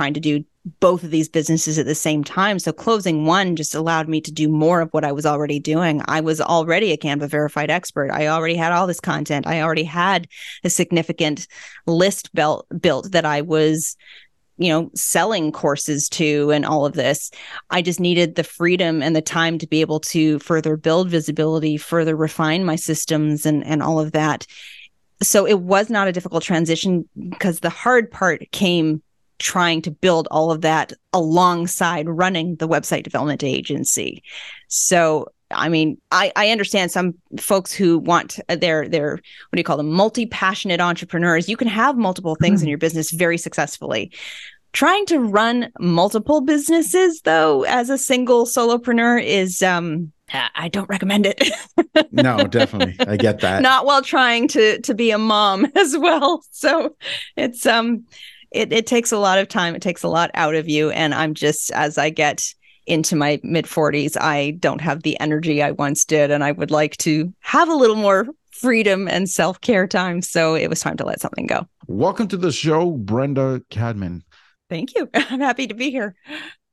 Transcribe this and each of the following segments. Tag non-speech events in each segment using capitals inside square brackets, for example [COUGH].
trying to do both of these businesses at the same time. So closing one just allowed me to do more of what I was already doing. I was already a Canva verified expert. I already had all this content. I already had a significant list built built that I was you know selling courses to and all of this i just needed the freedom and the time to be able to further build visibility further refine my systems and and all of that so it was not a difficult transition because the hard part came trying to build all of that alongside running the website development agency. So I mean, I, I understand some folks who want their their what do you call them multi passionate entrepreneurs. You can have multiple things in your business very successfully. Trying to run multiple businesses though as a single solopreneur is um I don't recommend it. [LAUGHS] no, definitely. I get that. Not while trying to to be a mom [LAUGHS] as well. So it's um it, it takes a lot of time. It takes a lot out of you. And I'm just, as I get into my mid 40s, I don't have the energy I once did. And I would like to have a little more freedom and self care time. So it was time to let something go. Welcome to the show, Brenda Cadman. Thank you. [LAUGHS] I'm happy to be here.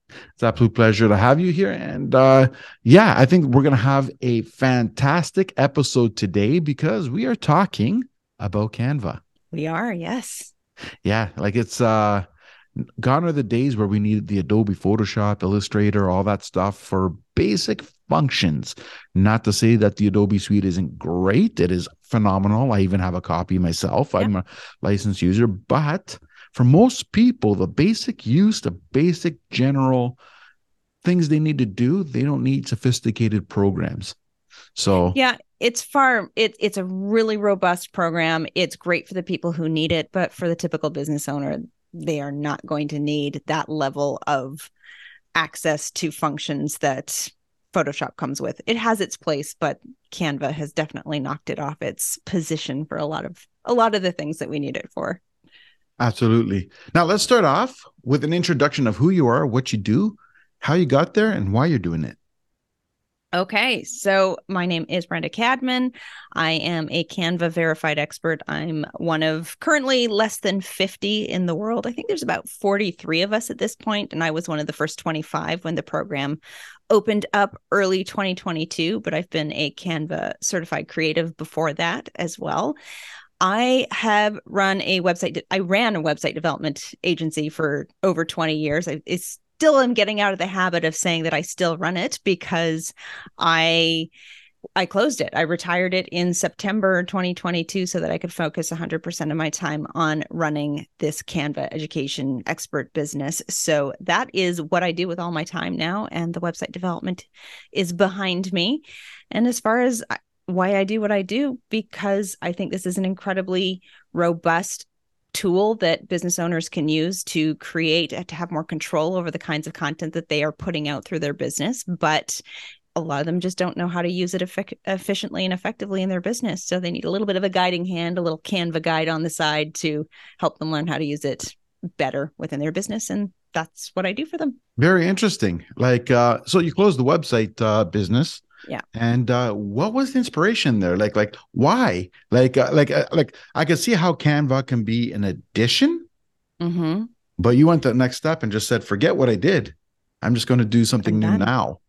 It's absolute pleasure to have you here. And uh, yeah, I think we're going to have a fantastic episode today because we are talking about Canva. We are, yes. Yeah, like it's uh gone are the days where we needed the Adobe Photoshop, Illustrator, all that stuff for basic functions. Not to say that the Adobe suite isn't great, it is phenomenal. I even have a copy myself. Yeah. I'm a licensed user, but for most people, the basic use, the basic general things they need to do, they don't need sophisticated programs. So yeah, it's far it, it's a really robust program. It's great for the people who need it but for the typical business owner they are not going to need that level of access to functions that photoshop comes with. It has its place but canva has definitely knocked it off its position for a lot of a lot of the things that we need it for. Absolutely. Now let's start off with an introduction of who you are what you do how you got there and why you're doing it Okay, so my name is Brenda Cadman. I am a Canva verified expert. I'm one of currently less than 50 in the world. I think there's about 43 of us at this point, and I was one of the first 25 when the program opened up early 2022, but I've been a Canva certified creative before that as well. I have run a website. I ran a website development agency for over 20 years. It's still am getting out of the habit of saying that I still run it because I I closed it. I retired it in September 2022 so that I could focus 100% of my time on running this Canva education expert business. So that is what I do with all my time now. And the website development is behind me. And as far as uh, why I do what I do, because I think this is an incredibly robust tool that business owners can use to create to have more control over the kinds of content that they are putting out through their business but a lot of them just don't know how to use it effect- efficiently and effectively in their business. So they need a little bit of a guiding hand a little canva guide on the side to help them learn how to use it better within their business and that's what i do for them. Very interesting. Like uh so you closed the website uh business yeah. And uh what was the inspiration there? Like like why? Like uh, like uh, like i could see how canva can be an addition. Mm-hmm. but you went the next step and just said forget what i did. I'm just going to do something new now.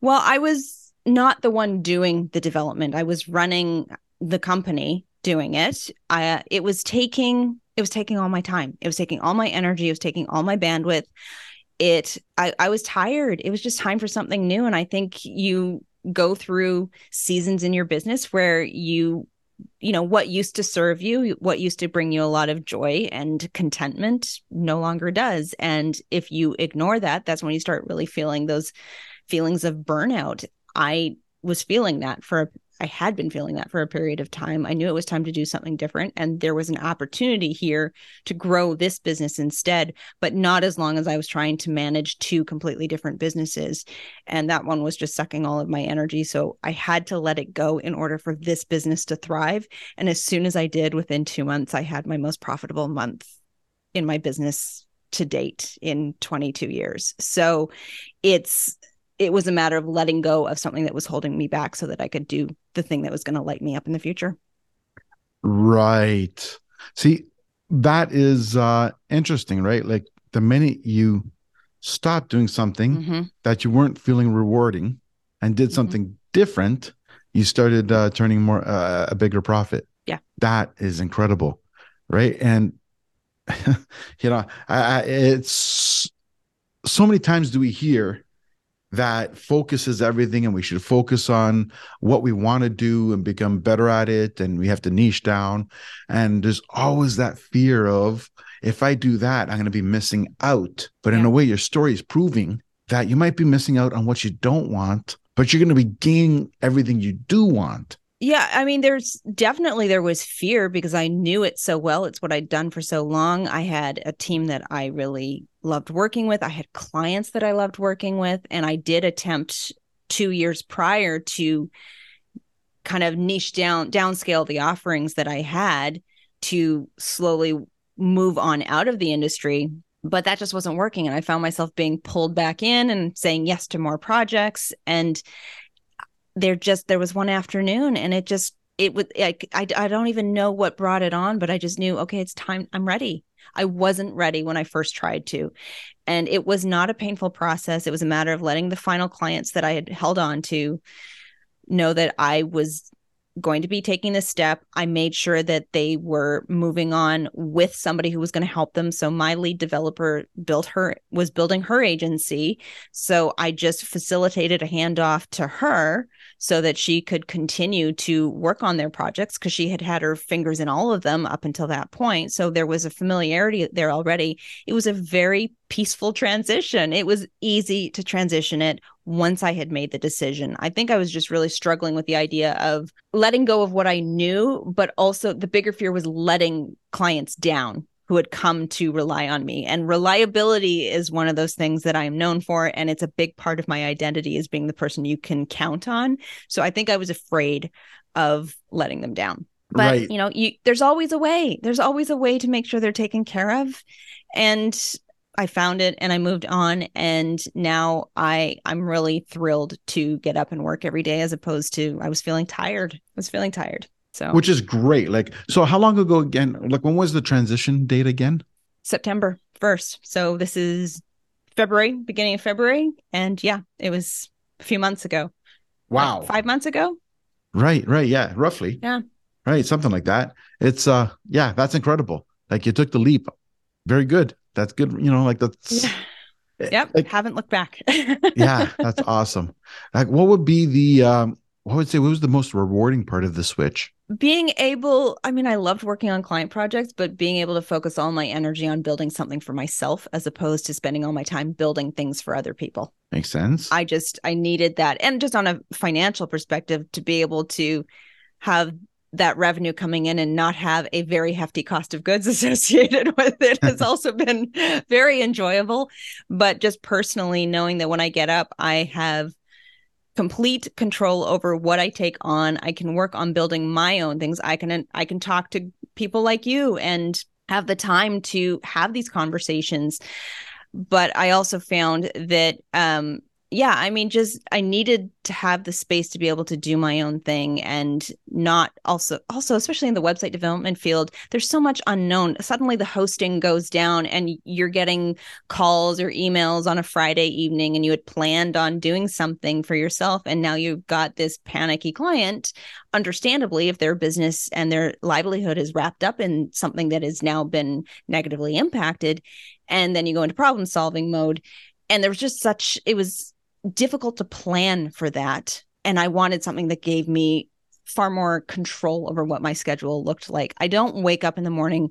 Well i was not the one doing the development. I was running the company doing it. I uh, it was taking it was taking all my time. It was taking all my energy. It was taking all my bandwidth. It I, I was tired. It was just time for something new. And i think you go through seasons in your business where you you know what used to serve you what used to bring you a lot of joy and contentment no longer does. And if you ignore that that's when you start really feeling those feelings of burnout. I was feeling that for I had been feeling that for a period of time. I knew it was time to do something different. And there was an opportunity here to grow this business instead, but not as long as I was trying to manage two completely different businesses. And that one was just sucking all of my energy. So I had to let it go in order for this business to thrive. And as soon as I did, within two months, I had my most profitable month in my business to date in 22 years. So it's it was a matter of letting go of something that was holding me back so that I could do the thing that was going to light me up in the future. Right. See, that is uh interesting, right? Like the minute you stopped doing something Mhm. that you weren't feeling rewarding and did Mhm. something different, you started uh, turning more uh, a bigger profit. Yeah. that is incredible, right? And [LAUGHS] you know, I, I, it's so many times do we hear that focuses everything and we should focus on what we want to do and become better at it and we have to niche down. And there's always that fear of if i do that i'm going to be missing out. But in a way your story is proving that you might be missing out on what you don't want but you're going to be gaining everything you do want Yeah, I mean, there's definitely there was fear because I knew it so well. It's what I'd done for so long. I had a team that I really loved working with. I had clients that I loved working with, and I did attempt two years prior to kind of niche down, downscale the offerings that I had to slowly move on out of the industry. But that just wasn't working, and I found myself being pulled back in and saying yes to more projects and there just there was one afternoon and it just it would like I, I don't even know what brought it on but i just knew okay it's time i'm ready. I wasn't ready when i first tried to. And it was not a painful process. It was a matter of letting the final clients that i had held on to know that i was going to be taking this step i made sure that they were moving on with somebody who was going to help them so my lead developer built her was building her agency so i just facilitated a handoff to her so that she could continue to work on their projects because she had had her fingers in all of them up until that point. So there was a familiarity there already. It was a very peaceful transition. It was easy to transition it once I had made the decision. I think I was just really struggling with the idea of letting go of what I knew, but also the bigger fear was letting clients down who had come to rely on me. And reliability is one of those things that I am known for. And it's a big part of my identity as being the person you can count on. So I think I was afraid of letting them down. But Right. you know, you there's always a way. There's always a way to make sure they're taken care of. And I found it and I moved on and now I I'm really thrilled to get up and work every day as opposed to I was feeling tired. I was feeling tired. So which is great like so how long ago again like when was the transition date again September 1st. So this is February, beginning of February. And yeah, it was a few months ago. wow Five months ago. Right, right, yeah, roughly. Yeah. Right, something like that. It's uh yeah, that's incredible. Like you took the leap. Very good. That's good, you know, like that's Yeah. Yep. like Haven't looked back. [LAUGHS] yeah, that's awesome. Like what would be the um what would say what was the most rewarding part of the switch? being able, I mean, I loved working on client projects, but being able to focus all my energy on building something for myself as opposed to spending all my time building things for other people. Makes sense. I just I needed that and just on a financial perspective to be able to have that revenue coming in and not have a very hefty cost of goods [LAUGHS] associated with it has [LAUGHS] also been very enjoyable. But just personally knowing that when I get up I have complete control over what I take on. I can work on building my own things. I can I can talk to people like you and have the time to have these conversations. But I also found that um yeah, I mean just I needed to have the space to be able to do my own thing and not also also especially in the website development field there's so much unknown. Suddenly the hosting goes down and you're getting calls or emails on a Friday evening and you had planned on doing something for yourself and now you've got this panicky client understandably if their business and their livelihood is wrapped up in something that has now been negatively impacted and then you go into problem solving mode and there was just such it was difficult to plan for that. And i wanted something that gave me far more control over what my schedule looked like. I don't wake up in the morning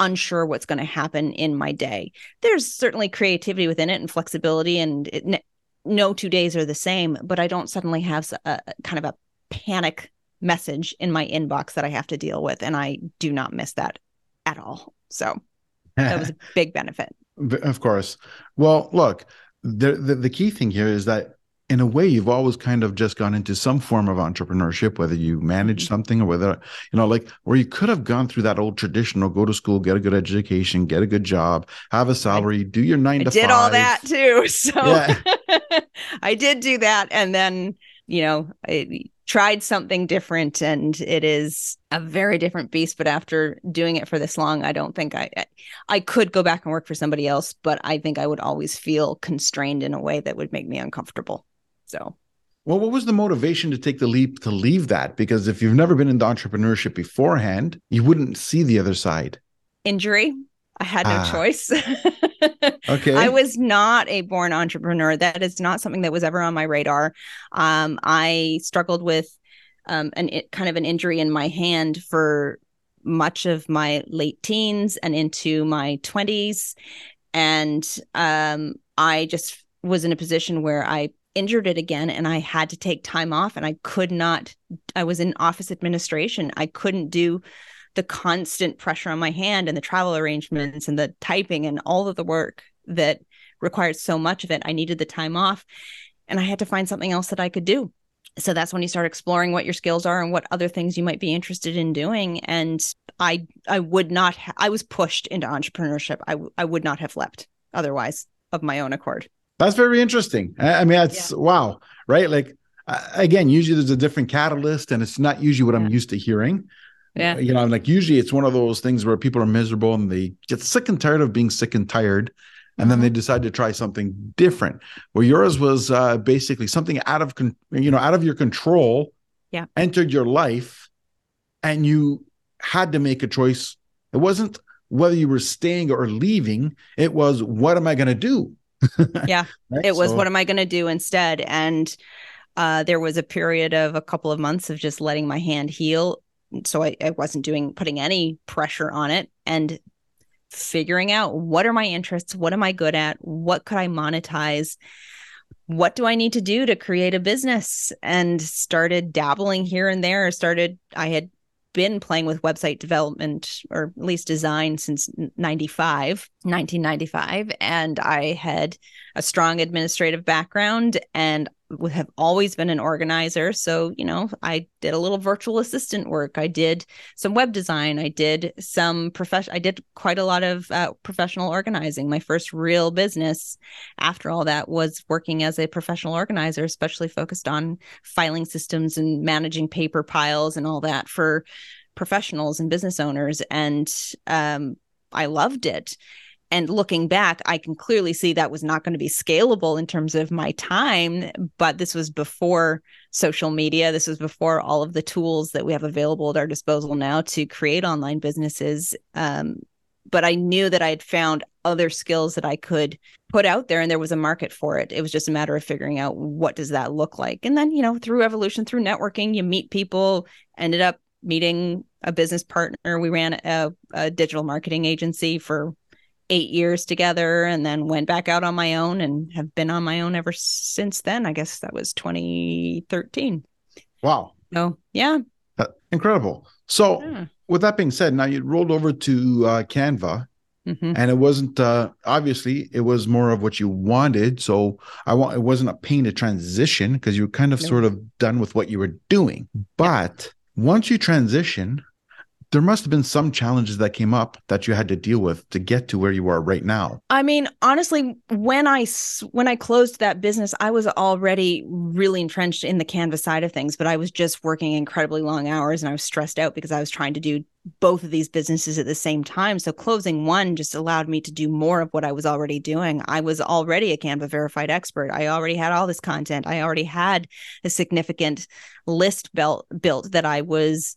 unsure what's going to happen in my day. There's certainly creativity within it and flexibility and it, no two days are the same but i don't suddenly have a, a kind of a panic message in my inbox that i have to deal with and i do not miss that at all. So that was a [LAUGHS] big benefit. Of course. Well, look, the, the the key thing here is that in a way you've always kind of just gone into some form of entrepreneurship whether you manage Mm-hmm. something or whether you know like where you could have gone through that old traditional go to school get a good education get a good job have a salary do your 9 I to did 5 all that too. [LAUGHS] So Yeah. [LAUGHS] I did do that. And then, you know, I, tried something different and it is a very different beast but after doing it for this long i don't think i i could go back and work for somebody else but i think i would always feel constrained in a way that would make me uncomfortable. So. Well what was the motivation to take the leap to leave that? Because if you've never been into entrepreneurship beforehand you wouldn't see the other side. Injury i had no ah. choice [LAUGHS] okay. I was not a born entrepreneur. That is not something that was ever on my radar. Um, I struggled with um, an it, kind of an injury in my hand for much of my late teens and into my 20s. And um, I just was in a position where I injured it again and I had to take time off and I could not, I was in office administration. I couldn't do the constant pressure on my hand and the travel arrangements and the typing and all of the work that required so much of it. I needed the time off and I had to find something else that I could do. So that's when you start exploring what your skills are and what other things you might be interested in doing. And I I would not ha- I was pushed into entrepreneurship. I I would not have leapt otherwise of my own accord. That's very interesting. I mean, that's yeah. wow, right? Like again, usually there's a different catalyst, and it's not usually what yeah. I'm used to hearing. Yeah. You know, like usually it's one of those things where people are miserable and they get sick and tired of being sick and tired. And then they mm-hmm. decide to try something different. Where yours was uh, basically something out of con- you know out of your control. Yeah. Entered your life, and you had to make a choice. It wasn't whether you were staying or leaving. It was what am I going to do? [LAUGHS] yeah. right? It was so, what am I going to do instead? And uh, there was a period of a couple of months of just letting my hand heal so I, I wasn't doing putting any pressure on it and figuring out what are my interests what am i good at what could i monetize what do i need to do to create a business? And started dabbling here and there. Started i had been playing with website development or at least design since 95 1995 and i had a strong administrative background and would have always been an organizer. So, you know, I did a little virtual assistant work. I did some web design. I did some profession. I did quite a lot of uh, professional organizing. My first real business after all that was working as a professional organizer, especially focused on filing systems and managing paper piles and all that for professionals and business owners. And um, I loved it and looking back i can clearly see that was not going to be scalable in terms of my time but this was before social media. This was before all of the tools that we have available at our disposal now to create online businesses um, but i knew that i had found other skills that i could put out there and there was a market for it. It was just a matter of figuring out what does that look like? And then you know through evolution through networking you meet people ended up meeting a business partner. We ran a, a digital marketing agency for eight years together and then went back out on my own and have been on my own ever since then. I guess that was 2013. Wow. Oh, yeah. Uh, incredible. So, yeah. with that being said, now you rolled over to uh, Canva. Mm-hmm. And it wasn't uh, obviously it was more of what you wanted. So I want it wasn't a pain to transition because you were kind of no. sort of done with what you were doing. But yeah. once you transition, there must have been some challenges that came up that you had to deal with to get to where you are right now. I mean honestly when i when i closed that business i was already really entrenched in the canvas side of things but i was just working incredibly long hours and i was stressed out because i was trying to do both of these businesses at the same time. So closing one just allowed me to do more of what i was already doing. I was already a canva verified expert. I already had all this content. I already had a significant list built built that i was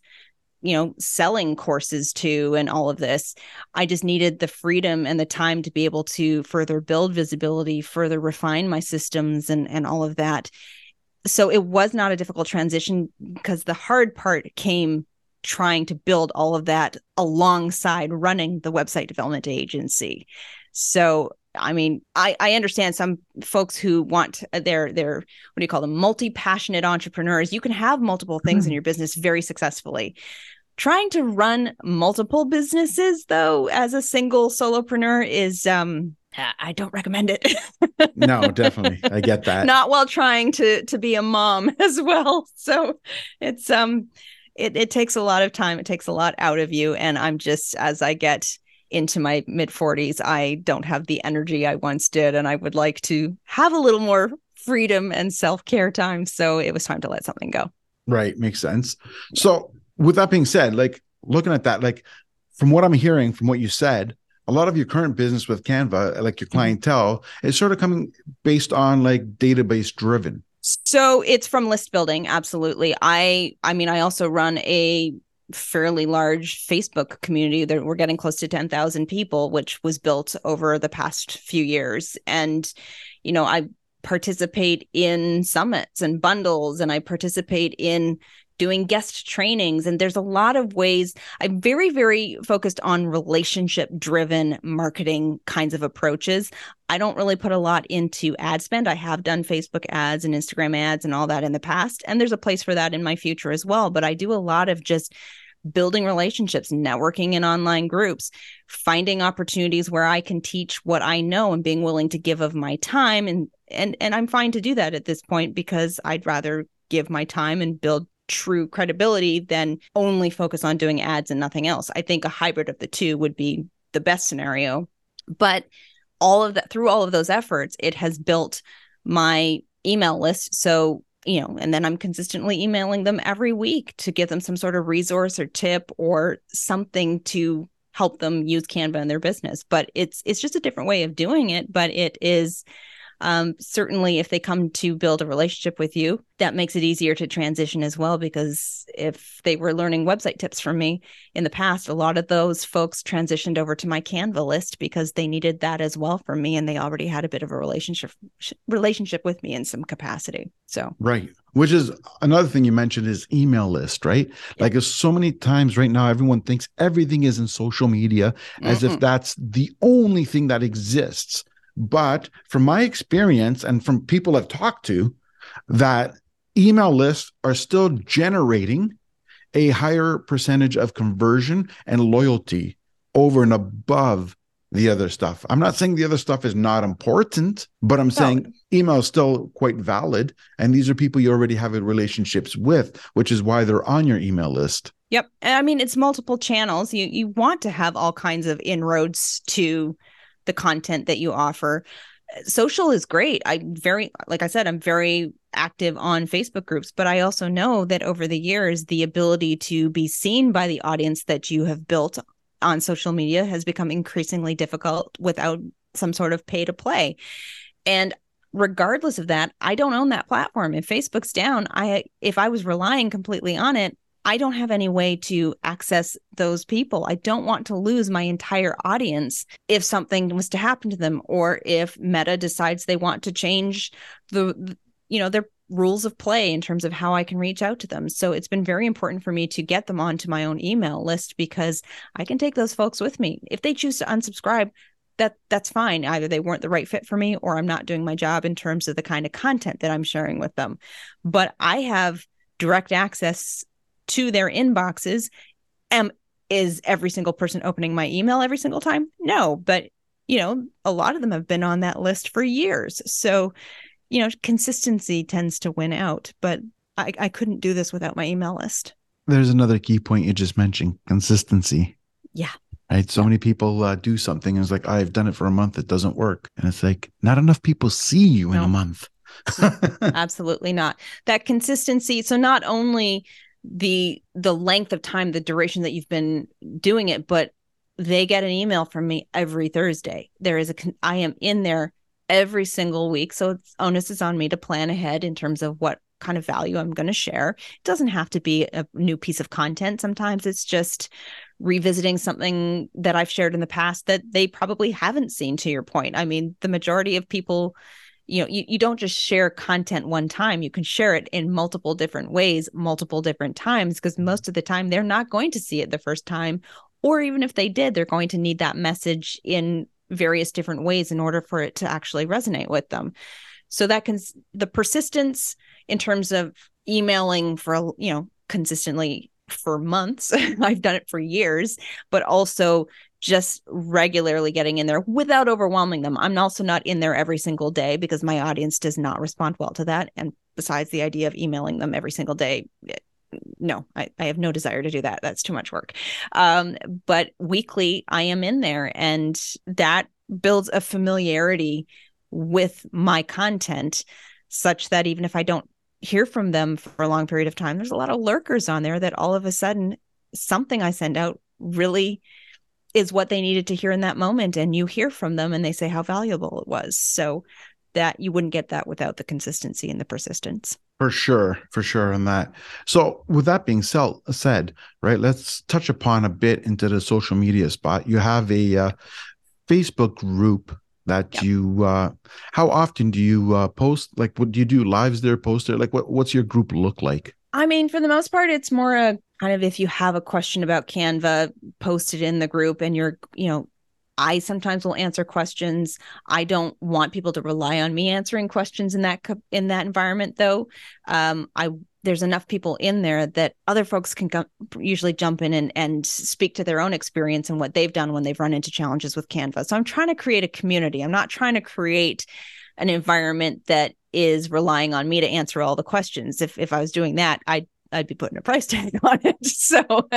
you know selling courses to and all of this. I just needed the freedom and the time to be able to further build visibility further refine my systems and and all of that. So it was not a difficult transition because the hard part came trying to build all of that alongside running the website development agency. So I mean, I, I understand some folks who want their their what do you call them multi passionate entrepreneurs. You can have multiple things mm-hmm. in your business very successfully, trying to run multiple businesses though as a single solopreneur is um I don't recommend it. [LAUGHS] no, definitely. I get that. Not while trying to to be a mom [LAUGHS] as well. So it's um it it takes a lot of time. It takes a lot out of you and I'm just as I get into my mid 40s, I don't have the energy I once did and I would like to have a little more freedom and self-care time, so it was time to let something go. Right, makes sense. So, with that being said, like looking at that, like from what I'm hearing, from what you said, a lot of your current business with Canva, like your mm-hmm. clientele, is sort of coming based on like database driven. So it's from list building, absolutely. I I mean, I also run a fairly large Facebook community that we're getting close to 10,000 people, which was built over the past few years. And, you know, I participate in summits and bundles and I participate in doing guest trainings. And there's a lot of ways i'm very very focused on relationship driven marketing kinds of approaches. I don't really put a lot into ad spend. I have done facebook ads and instagram ads and all that in the past and there's a place for that in my future as well. But i do a lot of just building relationships, networking in online groups, finding opportunities where I can teach what I know and being willing to give of my time. And and and I'm fine to do that at this point because I'd rather give my time and build true credibility than only focus on doing ads and nothing else. I think a hybrid of the two would be the best scenario. But all of that through all of those efforts, it has built my email list. So you know, and then I'm consistently emailing them every week to give them some sort of resource or tip or something to help them use Canva in their business. But it's it's just a different way of doing it, but it is um, certainly if they come to build a relationship with you that makes it easier to transition as well because if they were learning website tips from me in the past a lot of those folks transitioned over to my canva list because they needed that as well from me and they already had a bit of a relationship relationship with me in some capacity. So right. Which is another thing you mentioned is email list right? Like there's so many times right now everyone thinks everything is in social media as mm if that's the only thing that exists but from my experience and from people I've talked to, that email lists are still generating a higher percentage of conversion and loyalty over and above the other stuff. I'm not saying the other stuff is not important, but I'm saying email is still quite valid. And these are people you already have relationships with, which is why they're on your email list. Yep. I mean, it's multiple channels. You you want to have all kinds of inroads to the content that you offer. Social is great. I very like i said i'm very active on facebook groups but i also know that over the years the ability to be seen by the audience that you have built on social media has become increasingly difficult without some sort of pay to play. And regardless of that i don't own that platform. If facebook's down i if i was relying completely on it I don't have any way to access those people. I don't want to lose my entire audience if something was to happen to them or if Meta decides they want to change the you know their rules of play in terms of how I can reach out to them. So it's been very important for me to get them onto my own email list because I can take those folks with me. If they choose to unsubscribe, that that's fine. Either they weren't the right fit for me or I'm not doing my job in terms of the kind of content that I'm sharing with them. But I have direct access to their inboxes. Am is every single person opening my email every single time? No, but you know, a lot of them have been on that list for years. So, you know, consistency tends to win out, but I, I couldn't do this without my email list. There's another key point you just mentioned consistency. Yeah. Right. So yeah. many people uh, do something and it's like, I've done it for a month. It doesn't work. And it's like, not enough people see you no. in a month. [LAUGHS] Absolutely not. That consistency. So not only the the length of time the duration that you've been doing it but they get an email from me every thursday. There is a i am in there every single week. So it's onus is on me to plan ahead in terms of what kind of value i'm going to share. It doesn't have to be a new piece of content sometimes. It's just revisiting something that i've shared in the past that they probably haven't seen to your point. I mean the majority of people you know you, you don't just share content one time you can share it in multiple different ways multiple different times because mm-hmm. most of the time they're not going to see it the first time or even if they did they're going to need that message in various different ways in order for it to actually resonate with them so that can the persistence in terms of emailing for you know consistently for months [LAUGHS] i've done it for years but also just regularly getting in there without overwhelming them. I'm also not in there every single day because my audience does not respond well to that. And besides the idea of emailing them every single day, eh, no, I, I have no desire to do that. That's too much work. Um, but weekly, I am in there, and that builds a familiarity with my content such that even if I don't hear from them for a long period of time, there's a lot of lurkers on there that all of a sudden something I send out really is what they needed to hear in that moment. And you hear from them and they say how valuable it was. So that you wouldn't get that without the consistency and the persistence. For sure, for sure on that. So, with that being said, right, let's touch upon a bit into the social media spot. You have a uh, Facebook group that yep. you. Uh, how often do you uh, post? Like, what do you do? Lives there, post there? Like, what what's your group look like? I mean, for the most part, it's more a kind of if you have a question about Canva, post it in the group, and you're you know I sometimes will answer questions. I don't want people to rely on me answering questions in that in that environment, though. Um, I there's enough people in there that other folks can go, usually jump in and, and speak to their own experience and what they've done when they've run into challenges with Canva. So I'm trying to create a community. I'm not trying to create an environment that is relying on me to answer all the questions. If if I was doing that, I'd I'd be putting a price tag [LAUGHS] on it. So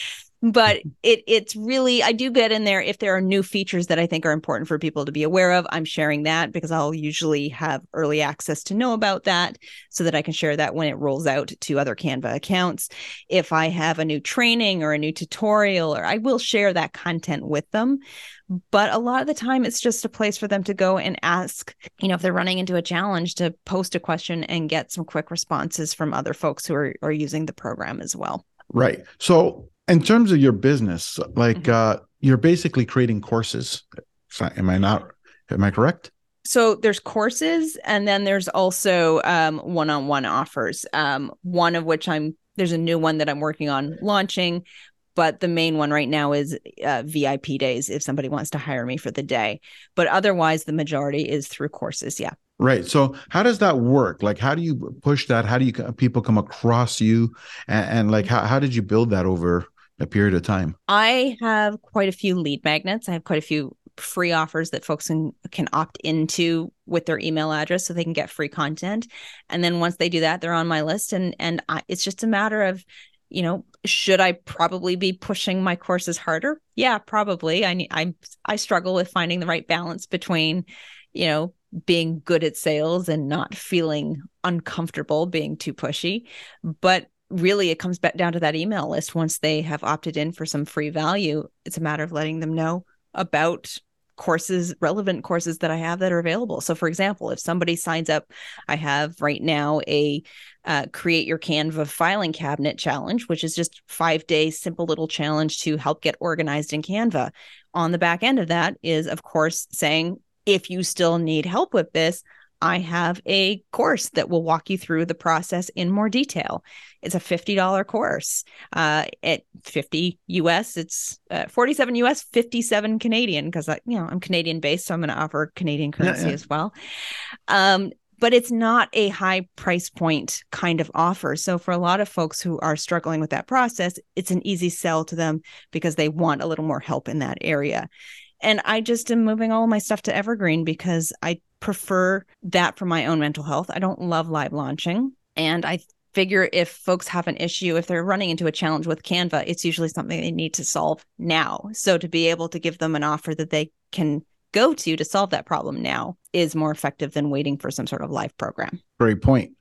[LAUGHS] but it it's really I do get in there if there are new features that I think are important for people to be aware of. I'm sharing that because I'll usually have early access to know about that so that I can share that when it rolls out to other Canva accounts. If I have a new training or a new tutorial or I will share that content with them. But a lot of the time it's just a place for them to go and ask, you know, if they're running into a challenge to post a question and get some quick responses from other folks who are, are using the program as well. Right. So in terms of your business like mm-hmm. uh you're basically creating courses am i not am i correct so there's courses and then there's also um, one-on-one offers um, one of which i'm there's a new one that i'm working on launching but the main one right now is uh, vip days if somebody wants to hire me for the day but otherwise the majority is through courses yeah Right. So how does that work? Like, how do you push that? How do you people come across you, and, and like, how, how did you build that over a period of time? I have quite a few lead magnets. I have quite a few free offers that folks can, can opt into with their email address so they can get free content. And then once they do that, they're on my list. And and I, it's just a matter of, you know, should I probably be pushing my courses harder? Yeah, probably. I I I struggle with finding the right balance between, you know, being good at sales and not feeling uncomfortable being too pushy. But really it comes back down to that email list once they have opted in for some free value. It's a matter of letting them know about courses relevant courses that i have that are available. So for example if somebody signs up i have right now a uh, create your canva filing cabinet challenge which is just five days simple little challenge to help get organized in canva. On the back end of that is of course saying if you still need help with this I have a course that will walk you through the process in more detail. It's a $50 course. Uh, at 50 US, it's uh, 47 US, 57 Canadian, because I, you know, I'm Canadian based, so I'm going to offer Canadian currency yeah, yeah. as well. Um, but it's not a high price point kind of offer. So for a lot of folks who are struggling with that process, it's an easy sell to them because they want a little more help in that area. And I just am moving all my stuff to Evergreen because I prefer that for my own mental health. I don't love live launching. And I figure if folks have an issue, if they're running into a challenge with Canva, it's usually something they need to solve now. So to be able to give them an offer that they can go to to solve that problem now is more effective than waiting for some sort of live program. Great point.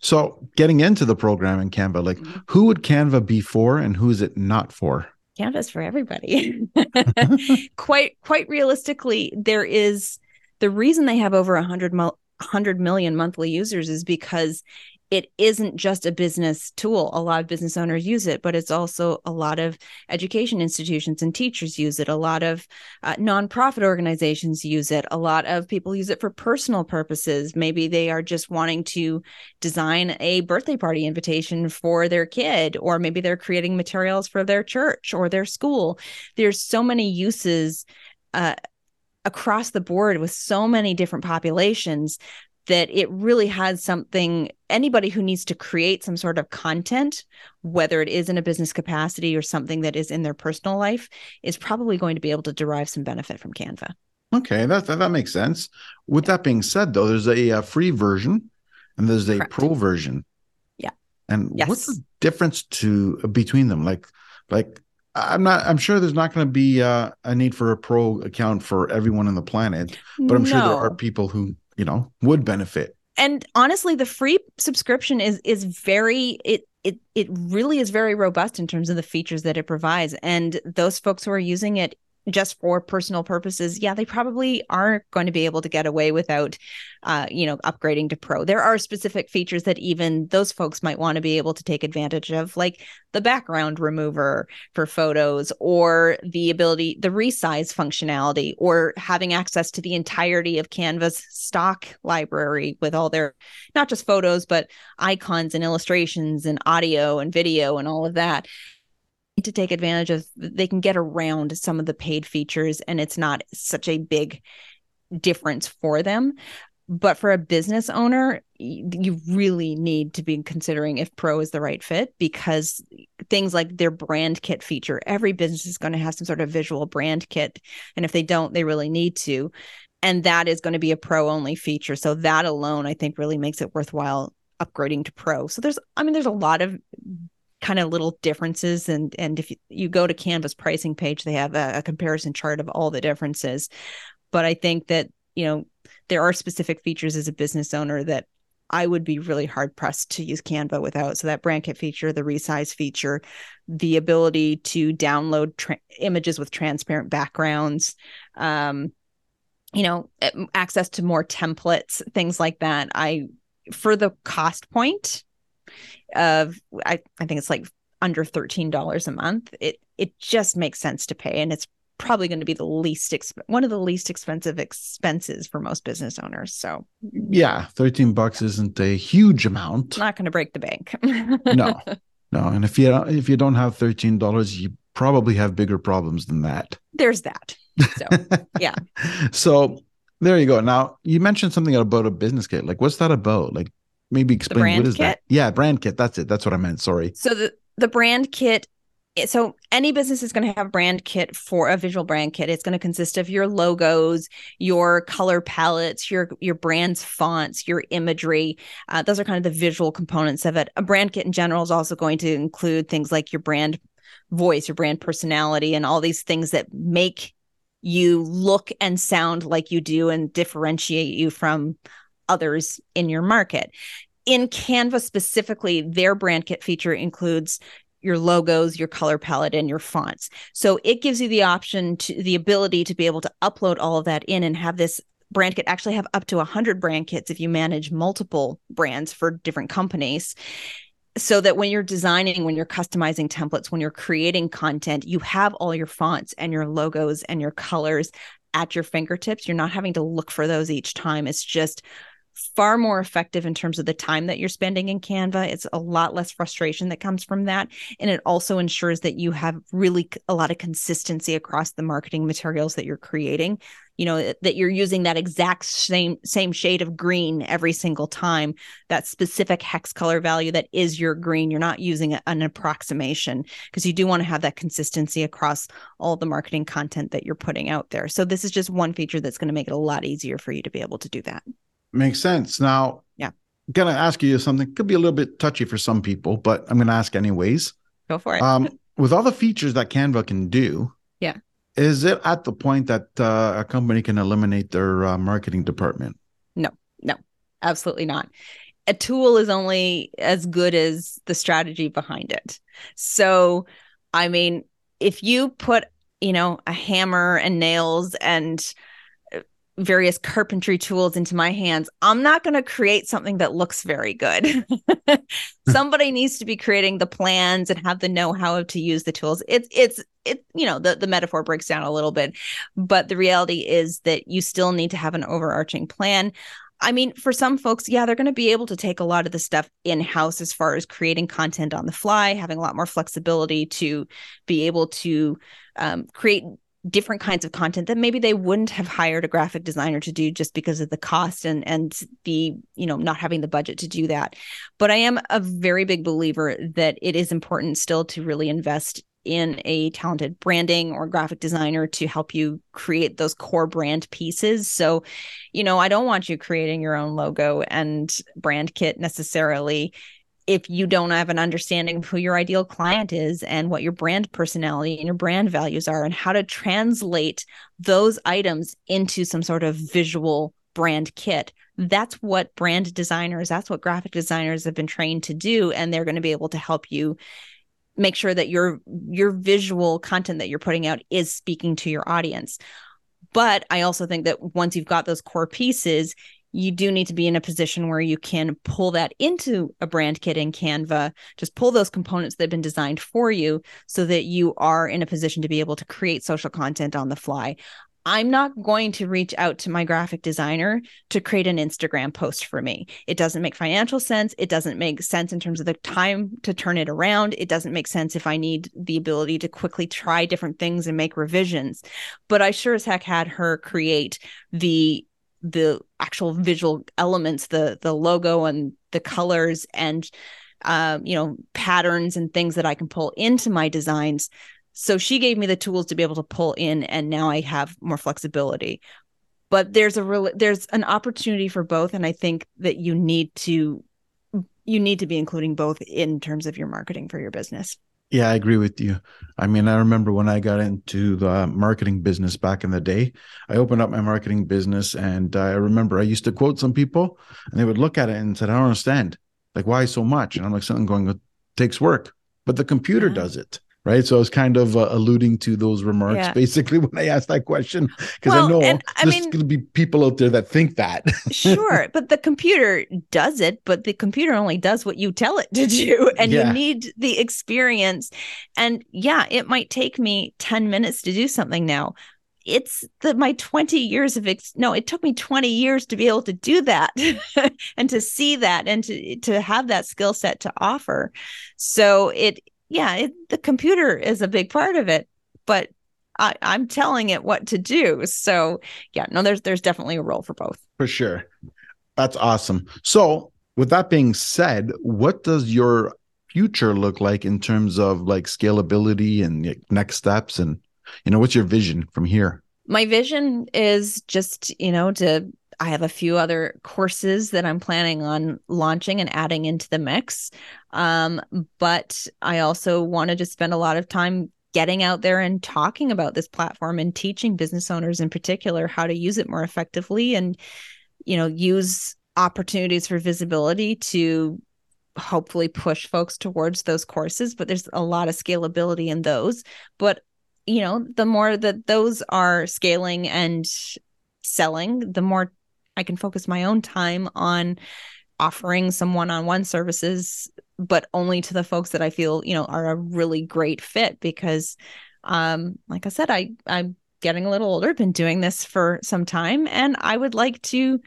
So getting into the program in Canva, like mm-hmm. who would Canva be for and who is it not for? Canva's for everybody. [LAUGHS] [LAUGHS] quite quite realistically, there is the reason they have over 100, 100 million monthly users is because it isn't just a business tool. A lot of business owners use it, but it's also a lot of education institutions and teachers use it. A lot of uh, nonprofit organizations use it. A lot of people use it for personal purposes. Maybe they are just wanting to design a birthday party invitation for their kid, or maybe they're creating materials for their church or their school. There's so many uses. Uh, across the board with so many different populations that it really has something anybody who needs to create some sort of content whether it is in a business capacity or something that is in their personal life is probably going to be able to derive some benefit from canva. Okay that that, that makes sense. With that being said though there's a, a free version and there's a Correct. pro version. Yeah. And yes. what's the difference to between them? Like like I'm not. I'm sure there's not going to be uh, a need for a pro account for everyone on the planet, but I'm no. sure there are people who you know would benefit. and honestly the free subscription is is very it it it really is very robust in terms of the features that it provides and those folks who are using it just for personal purposes, yeah, they probably aren't going to be able to get away without, uh, you know, upgrading to pro. There are specific features that even those folks might want to be able to take advantage of, like the background remover for photos, or the ability, the resize functionality, or having access to the entirety of Canva's stock library with all their not just photos, but icons and illustrations and audio and video and all of that to take advantage of they can get around some of the paid features and it's not such a big difference for them. But for a business owner you really need to be considering if pro is the right fit because things like their brand kit feature every business is going to have some sort of visual brand kit. And if they don't they really need to. And that is going to be a pro only feature. So that alone i think really makes it worthwhile upgrading to pro. So there's i mean there's a lot of kind of little differences and and if you, you go to canva's pricing page they have a, a comparison chart of all the differences but i think that you know there are specific features as a business owner that I would be really hard pressed to use Canva without. So that brand kit feature, the resize feature, the ability to download tra- images with transparent backgrounds, um, you know, access to more templates, things like that. I for the cost point, of I, I think it's like under $13 a month. It it just makes sense to pay and it's probably going to be the least exp- one of the least expensive expenses for most business owners so. Yeah 13 bucks isn't a huge amount. Not going to break the bank. [LAUGHS] No no and if you if you don't have $13 you probably have bigger problems than that. There's that so [LAUGHS] yeah. So there you go. Now you mentioned something about a business kit like what's that about? Like maybe explain what is kit? that? Yeah, brand kit. That's it. That's what I meant. Sorry. So the the brand kit so any business is going to have brand kit for a visual brand kit it's going to consist of your logos your color palettes your your brand's fonts your imagery uh, those are kind of the visual components of it a brand kit in general is also going to include things like your brand voice your brand personality and all these things that make you look and sound like you do and differentiate you from others in your market. In Canva specifically, their brand kit feature includes your logos, your color palette, and your fonts. So it gives you the option to the ability to be able to upload all of that in and have this brand kit actually have up to 100 brand kits if you manage multiple brands for different companies so that when you're designing when you're customizing templates when you're creating content you have all your fonts and your logos and your colors at your fingertips you're not having to look for those each time it's just far more effective in terms of the time that you're spending in Canva. It's a lot less frustration that comes from that. And it also ensures that you have really a lot of consistency across the marketing materials that you're creating. You know, that you're using that exact same same shade of green every single time, that specific hex color value that is your green. You're not using an approximation because you do want to have that consistency across all the marketing content that you're putting out there. So this is just one feature that's going to make it a lot easier for you to be able to do that. Makes sense. Now, yeah, gonna ask you something. Could be a little bit touchy for some people, but I'm gonna ask anyways. Go for it. Um, with all the features that Canva can do, yeah, is it at the point that uh, a company can eliminate their uh, marketing department? No, no, absolutely not. A tool is only as good as the strategy behind it. So, I mean, if you put, you know, a hammer and nails and various carpentry tools into my hands, I'm not going to create something that looks very good. [LAUGHS] Somebody needs to be creating the plans and have the know-how to use the tools. It's it's it you know the the metaphor breaks down a little bit, but the reality is that you still need to have an overarching plan. I mean, for some folks, yeah, they're going to be able to take a lot of the stuff in house as far as creating content on the fly, having a lot more flexibility to be able to um, create different kinds of content that maybe they wouldn't have hired a graphic designer to do just because of the cost and and the you know not having the budget to do that but i am a very big believer that it is important still to really invest in a talented branding or graphic designer to help you create those core brand pieces. So, you know, I don't want you creating your own logo and brand kit necessarily if you don't have an understanding of who your ideal client is and what your brand personality and your brand values are and how to translate those items into some sort of visual brand kit. That's what brand designers, that's what graphic designers have been trained to do. And they're going to be able to help you make sure that your your visual content that you're putting out is speaking to your audience. But I also think that once you've got those core pieces, you do need to be in a position where you can pull that into a brand kit in Canva, just pull those components that have been designed for you so that you are in a position to be able to create social content on the fly. I'm not going to reach out to my graphic designer to create an Instagram post for me. It doesn't make financial sense. It doesn't make sense in terms of the time to turn it around. It doesn't make sense if I need the ability to quickly try different things and make revisions. But I sure as heck had her create the the actual visual elements, the the logo and the colors and um, you know patterns and things that I can pull into my designs so she gave me the tools to be able to pull in and now I have more flexibility. But there's a real there's an opportunity for both and I think that you need to you need to be including both in terms of your marketing for your business. Yeah, I agree with you. I mean, I remember when I got into the marketing business back in the day, I opened up my marketing business and I remember I used to quote some people and they would look at it and said, I don't understand. Like, why so much? And I'm like, something going, it takes work, but the computer yeah. does it right? So I was kind of uh, alluding to those remarks yeah. basically [LAUGHS] when I asked that question because well, I know and, I there's going to be people out there that think that. sure, [LAUGHS] but the computer does it, but the computer only does what you tell it to [LAUGHS] do, and yeah. you need the experience. And yeah, it might take me ten minutes to do something now. It's the my 20 years of ex- no, it took me 20 years to be able to do that and to see that and to to have that skill set to offer. So it yeah, it, the computer is a big part of it, but I, I'm telling it what to do. So yeah, no, there's there's definitely a role for both. For sure. That's awesome. So with that being said, what does your future look like in terms of like scalability and next steps and you know what's your vision from here my vision is just you know to I have a few other courses that I'm planning on launching and adding into the mix. Um, but I also wanted to spend a lot of time getting out there and talking about this platform and teaching business owners in particular how to use it more effectively and, you know, use opportunities for visibility to hopefully push folks towards those courses. But there's a lot of scalability in those. But you know, the more that those are scaling and selling, the more I can focus my own time on offering some one-on-one services but only to the folks that I feel, you know, are a really great fit because um like I said I I'm getting a little older, been doing this for some time and I would like to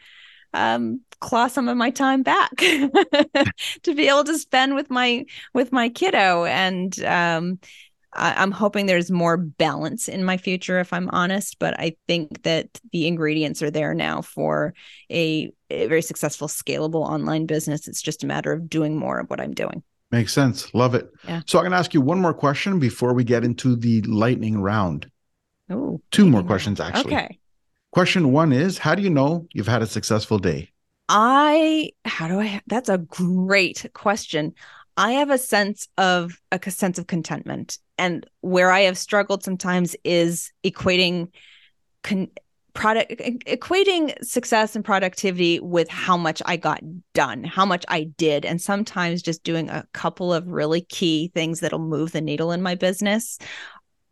um claw some of my time back [LAUGHS] to be able to spend with my with my kiddo. And um I, am hoping there's more balance in my future, if I'm honest. But I think that the ingredients are there now for a, a very successful, scalable online business. It's just a matter of doing more of what I'm doing. Makes sense. Love it. Yeah. So I'm going to ask you one more question before we get into the lightning round. Oh, two more questions actually. Okay. Question one is How do you know you've had a successful day? I, how do I, that's a great question. I have a sense of a sense of contentment. And where I have struggled sometimes is equating con- product equating success and productivity with how much I got done, how much I did, and sometimes just doing a couple of really key things that'll move the needle in my business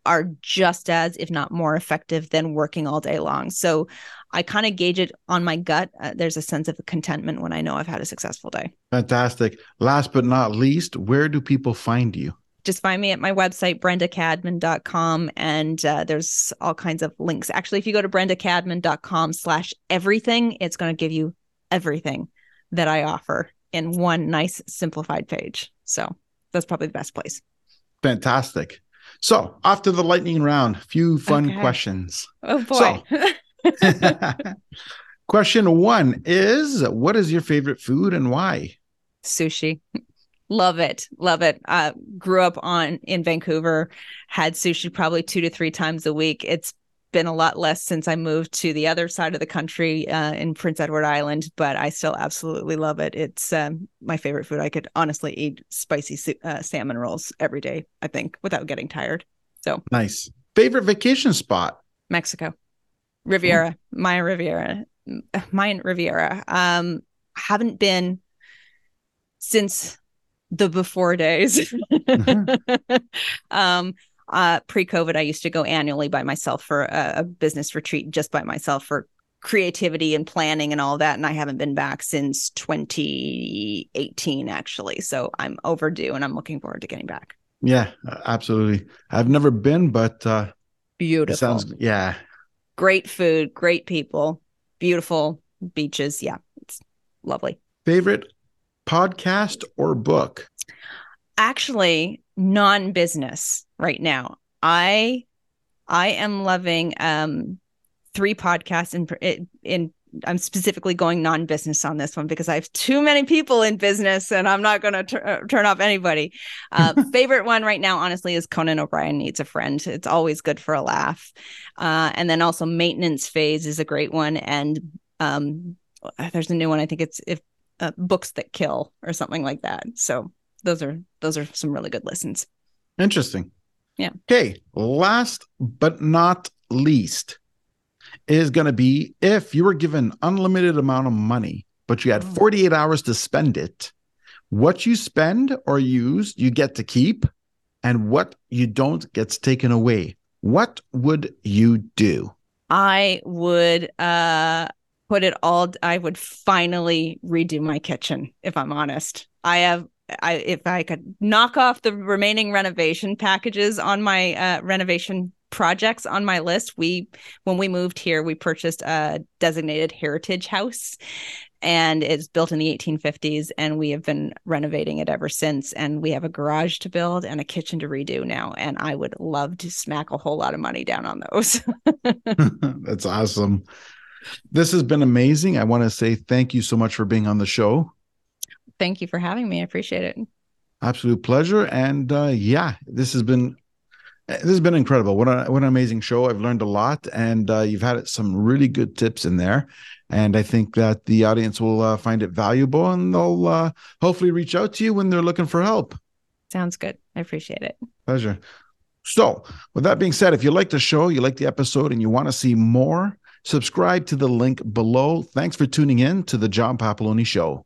are just as if not more effective than working all day long. So I kind of gauge it on my gut. Uh, there's a sense of contentment when I know I've had a successful day. Fantastic. Last but not least, where do people find you? Just find me at my website, brendacadman.com. And uh, there's all kinds of links. Actually, if you go to brendacadman.com slash everything, it's going to give you everything that I offer in one nice simplified page. So that's probably the best place. Fantastic. So after the lightning round, few fun okay. questions. Oh boy. So, [LAUGHS] [LAUGHS] Question one is What is your favorite food and why? Sushi. Love it. Love it. Uh, grew up on in Vancouver, had sushi probably two to three times a week. It's been a lot less since I moved to the other side of the country uh, in Prince Edward Island, but I still absolutely love it. It's um, my favorite food. I could honestly eat spicy uh, salmon rolls every day, I think, without getting tired. So nice. Favorite vacation spot? Mexico. Riviera, Maya Riviera. Mayan Riviera. Um, haven't been since the before days. mm-hmm. [LAUGHS] um, uh, pre-COVID, I used to go annually by myself for a, a, business retreat, just by myself for creativity and planning and all that. And I haven't been back since 2018, actually. So I'm overdue, and I'm looking forward to getting back. Yeah, absolutely. I've never been, but uh, beautiful. Sounds yeah. Great food, great people, beautiful beaches. Yeah, it's lovely. Favorite podcast or book? Actually, non-business right now. I I am loving um three podcasts in in I'm specifically going non-business on this one because I have too many people in business and I'm not going to uh, turn off anybody. Uh, [LAUGHS] favorite one right now, honestly, is Conan O'Brien Needs a Friend. It's always good for a laugh. Uh, and then also Maintenance Phase is a great one. And um, there's a new one. I think it's if uh, Books That Kill or something like that. So those are those are some really good listens. Interesting. Yeah. Okay. Last but not least is going to be if you were given unlimited amount of money, but you had oh. 48 hours to spend it, what you spend or use, you get to keep, and what you don't gets taken away. What would you do? I would uh put it all I would finally redo my kitchen if I'm honest. I have I if I could knock off the remaining renovation packages on my uh, renovation projects on my list. We when we moved here, we purchased a designated heritage house and it's built in the 1850s and we have been renovating it ever since and we have a garage to build and a kitchen to redo now and I would love to smack a whole lot of money down on those. [LAUGHS] [LAUGHS] That's awesome. This has been amazing. I want to say thank you so much for being on the show. Thank you for having me. I appreciate it. Absolute pleasure. And uh, yeah, this has been this has been incredible. What, a, what an amazing show. I've learned a lot, and uh, you've had some really good tips in there. And I think that the audience will uh, find it valuable and they'll uh, hopefully reach out to you when they're looking for help. Sounds good. I appreciate it. Pleasure. So, with that being said, if you like the show, you like the episode, and you want to see more, subscribe to the link below. Thanks for tuning in to the John Papaloni Show.